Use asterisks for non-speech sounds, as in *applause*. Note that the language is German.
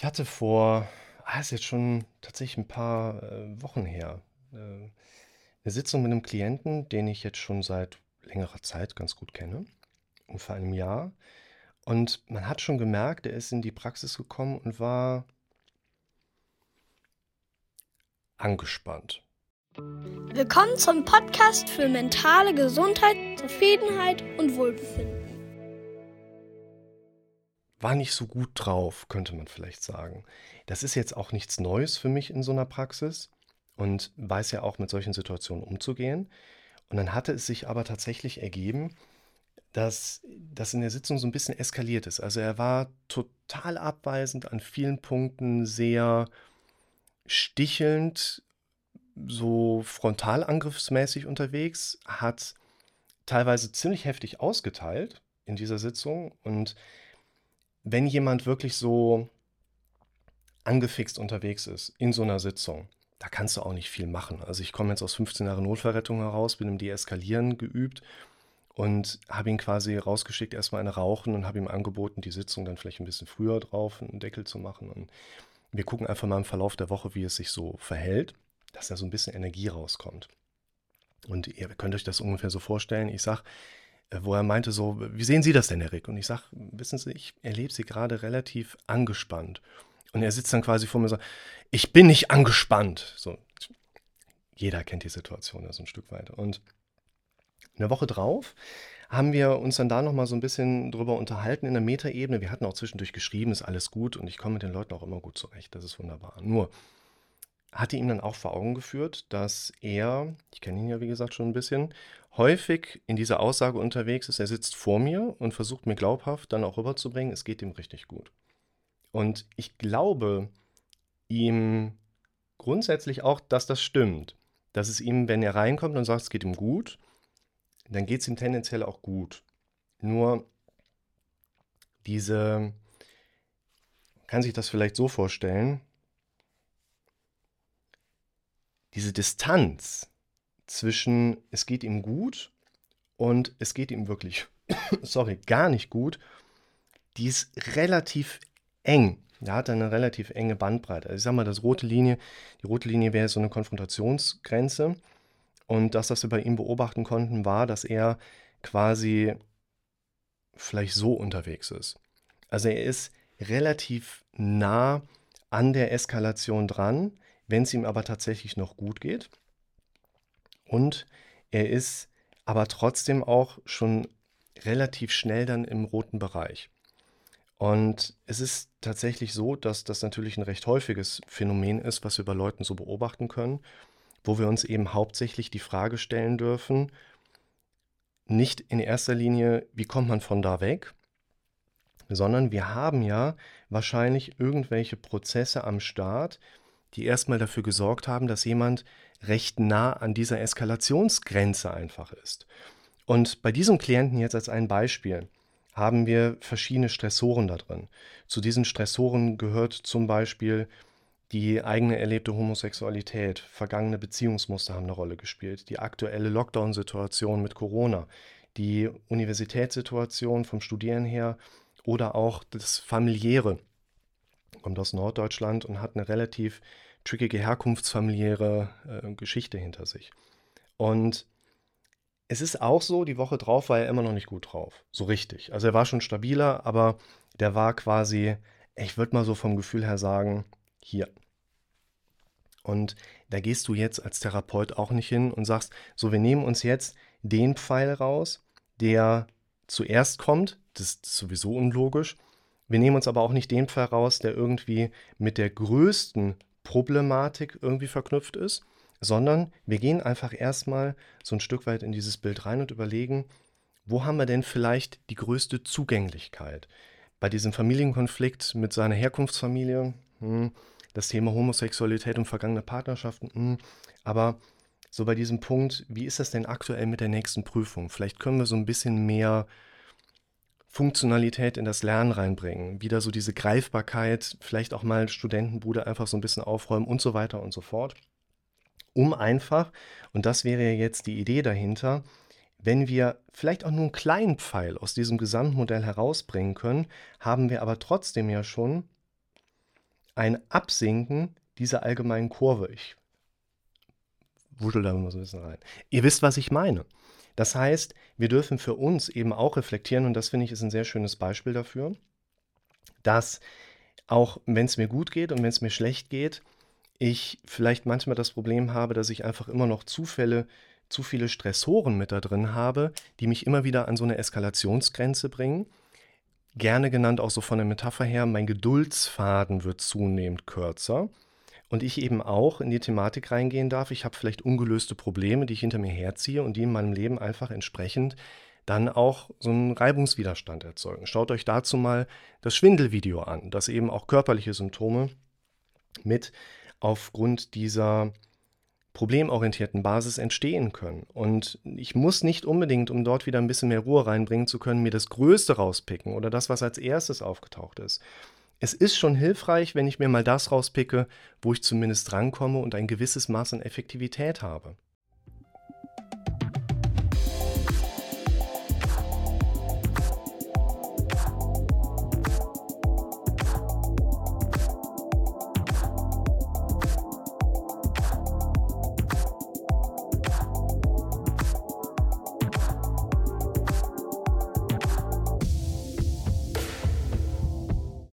Ich hatte vor, ah, ist jetzt schon tatsächlich ein paar äh, Wochen her, äh, eine Sitzung mit einem Klienten, den ich jetzt schon seit längerer Zeit ganz gut kenne, ungefähr einem Jahr. Und man hat schon gemerkt, er ist in die Praxis gekommen und war angespannt. Willkommen zum Podcast für mentale Gesundheit, Zufriedenheit und Wohlbefinden. War nicht so gut drauf, könnte man vielleicht sagen. Das ist jetzt auch nichts Neues für mich in so einer Praxis und weiß ja auch mit solchen Situationen umzugehen. Und dann hatte es sich aber tatsächlich ergeben, dass das in der Sitzung so ein bisschen eskaliert ist. Also er war total abweisend an vielen Punkten, sehr stichelnd, so frontalangriffsmäßig unterwegs, hat teilweise ziemlich heftig ausgeteilt in dieser Sitzung. Und wenn jemand wirklich so angefixt unterwegs ist in so einer Sitzung, da kannst du auch nicht viel machen. Also ich komme jetzt aus 15 Jahren Notfallrettung heraus, bin im Deeskalieren geübt und habe ihn quasi rausgeschickt, erstmal eine rauchen und habe ihm angeboten, die Sitzung dann vielleicht ein bisschen früher drauf, einen Deckel zu machen. Und wir gucken einfach mal im Verlauf der Woche, wie es sich so verhält, dass da so ein bisschen Energie rauskommt. Und ihr könnt euch das ungefähr so vorstellen. Ich sage, wo er meinte so, wie sehen Sie das denn, Erik? Und ich sage, wissen Sie, ich erlebe Sie gerade relativ angespannt. Und er sitzt dann quasi vor mir und sagt, ich bin nicht angespannt. So, jeder kennt die Situation ja so ein Stück weit. Und eine Woche drauf haben wir uns dann da nochmal so ein bisschen drüber unterhalten in der Metaebene. Wir hatten auch zwischendurch geschrieben, ist alles gut und ich komme mit den Leuten auch immer gut zurecht. Das ist wunderbar. Nur hatte ihm dann auch vor Augen geführt, dass er, ich kenne ihn ja wie gesagt schon ein bisschen, häufig in dieser Aussage unterwegs ist, er sitzt vor mir und versucht mir glaubhaft dann auch rüberzubringen, es geht ihm richtig gut. Und ich glaube ihm grundsätzlich auch, dass das stimmt. Dass es ihm, wenn er reinkommt und sagt, es geht ihm gut, dann geht es ihm tendenziell auch gut. Nur diese, kann sich das vielleicht so vorstellen, diese Distanz zwischen es geht ihm gut und es geht ihm wirklich, *coughs* sorry, gar nicht gut, die ist relativ eng. Er hat eine relativ enge Bandbreite. Also ich sage mal, das rote Linie, die rote Linie wäre so eine Konfrontationsgrenze. Und das, was wir bei ihm beobachten konnten, war, dass er quasi vielleicht so unterwegs ist. Also er ist relativ nah an der Eskalation dran, wenn es ihm aber tatsächlich noch gut geht. Und er ist aber trotzdem auch schon relativ schnell dann im roten Bereich. Und es ist tatsächlich so, dass das natürlich ein recht häufiges Phänomen ist, was wir bei Leuten so beobachten können, wo wir uns eben hauptsächlich die Frage stellen dürfen, nicht in erster Linie, wie kommt man von da weg, sondern wir haben ja wahrscheinlich irgendwelche Prozesse am Start, die erstmal dafür gesorgt haben, dass jemand recht nah an dieser Eskalationsgrenze einfach ist. Und bei diesem Klienten jetzt als ein Beispiel haben wir verschiedene Stressoren da drin. Zu diesen Stressoren gehört zum Beispiel die eigene erlebte Homosexualität, vergangene Beziehungsmuster haben eine Rolle gespielt, die aktuelle Lockdown-Situation mit Corona, die Universitätssituation vom Studieren her oder auch das familiäre kommt aus Norddeutschland und hat eine relativ trickige herkunftsfamiliäre äh, Geschichte hinter sich. Und es ist auch so, die Woche drauf war er immer noch nicht gut drauf. So richtig. Also er war schon stabiler, aber der war quasi, ich würde mal so vom Gefühl her sagen, hier. Und da gehst du jetzt als Therapeut auch nicht hin und sagst, so, wir nehmen uns jetzt den Pfeil raus, der zuerst kommt. Das ist sowieso unlogisch. Wir nehmen uns aber auch nicht den Fall raus, der irgendwie mit der größten Problematik irgendwie verknüpft ist, sondern wir gehen einfach erstmal so ein Stück weit in dieses Bild rein und überlegen, wo haben wir denn vielleicht die größte Zugänglichkeit? Bei diesem Familienkonflikt mit seiner Herkunftsfamilie, hm, das Thema Homosexualität und vergangene Partnerschaften, hm, aber so bei diesem Punkt, wie ist das denn aktuell mit der nächsten Prüfung? Vielleicht können wir so ein bisschen mehr Funktionalität in das Lernen reinbringen, wieder so diese Greifbarkeit, vielleicht auch mal Studentenbude einfach so ein bisschen aufräumen und so weiter und so fort. Um einfach, und das wäre ja jetzt die Idee dahinter, wenn wir vielleicht auch nur einen kleinen Pfeil aus diesem Gesamtmodell herausbringen können, haben wir aber trotzdem ja schon ein Absinken dieser allgemeinen Kurve. Ich wuschel da immer so ein bisschen rein. Ihr wisst, was ich meine. Das heißt, wir dürfen für uns eben auch reflektieren, und das finde ich ist ein sehr schönes Beispiel dafür, dass auch wenn es mir gut geht und wenn es mir schlecht geht, ich vielleicht manchmal das Problem habe, dass ich einfach immer noch Zufälle, zu viele Stressoren mit da drin habe, die mich immer wieder an so eine Eskalationsgrenze bringen. Gerne genannt auch so von der Metapher her, mein Geduldsfaden wird zunehmend kürzer und ich eben auch in die Thematik reingehen darf. Ich habe vielleicht ungelöste Probleme, die ich hinter mir herziehe und die in meinem Leben einfach entsprechend dann auch so einen Reibungswiderstand erzeugen. Schaut euch dazu mal das Schwindelvideo an, das eben auch körperliche Symptome mit aufgrund dieser problemorientierten Basis entstehen können. Und ich muss nicht unbedingt, um dort wieder ein bisschen mehr Ruhe reinbringen zu können, mir das Größte rauspicken oder das, was als erstes aufgetaucht ist. Es ist schon hilfreich, wenn ich mir mal das rauspicke, wo ich zumindest drankomme und ein gewisses Maß an Effektivität habe.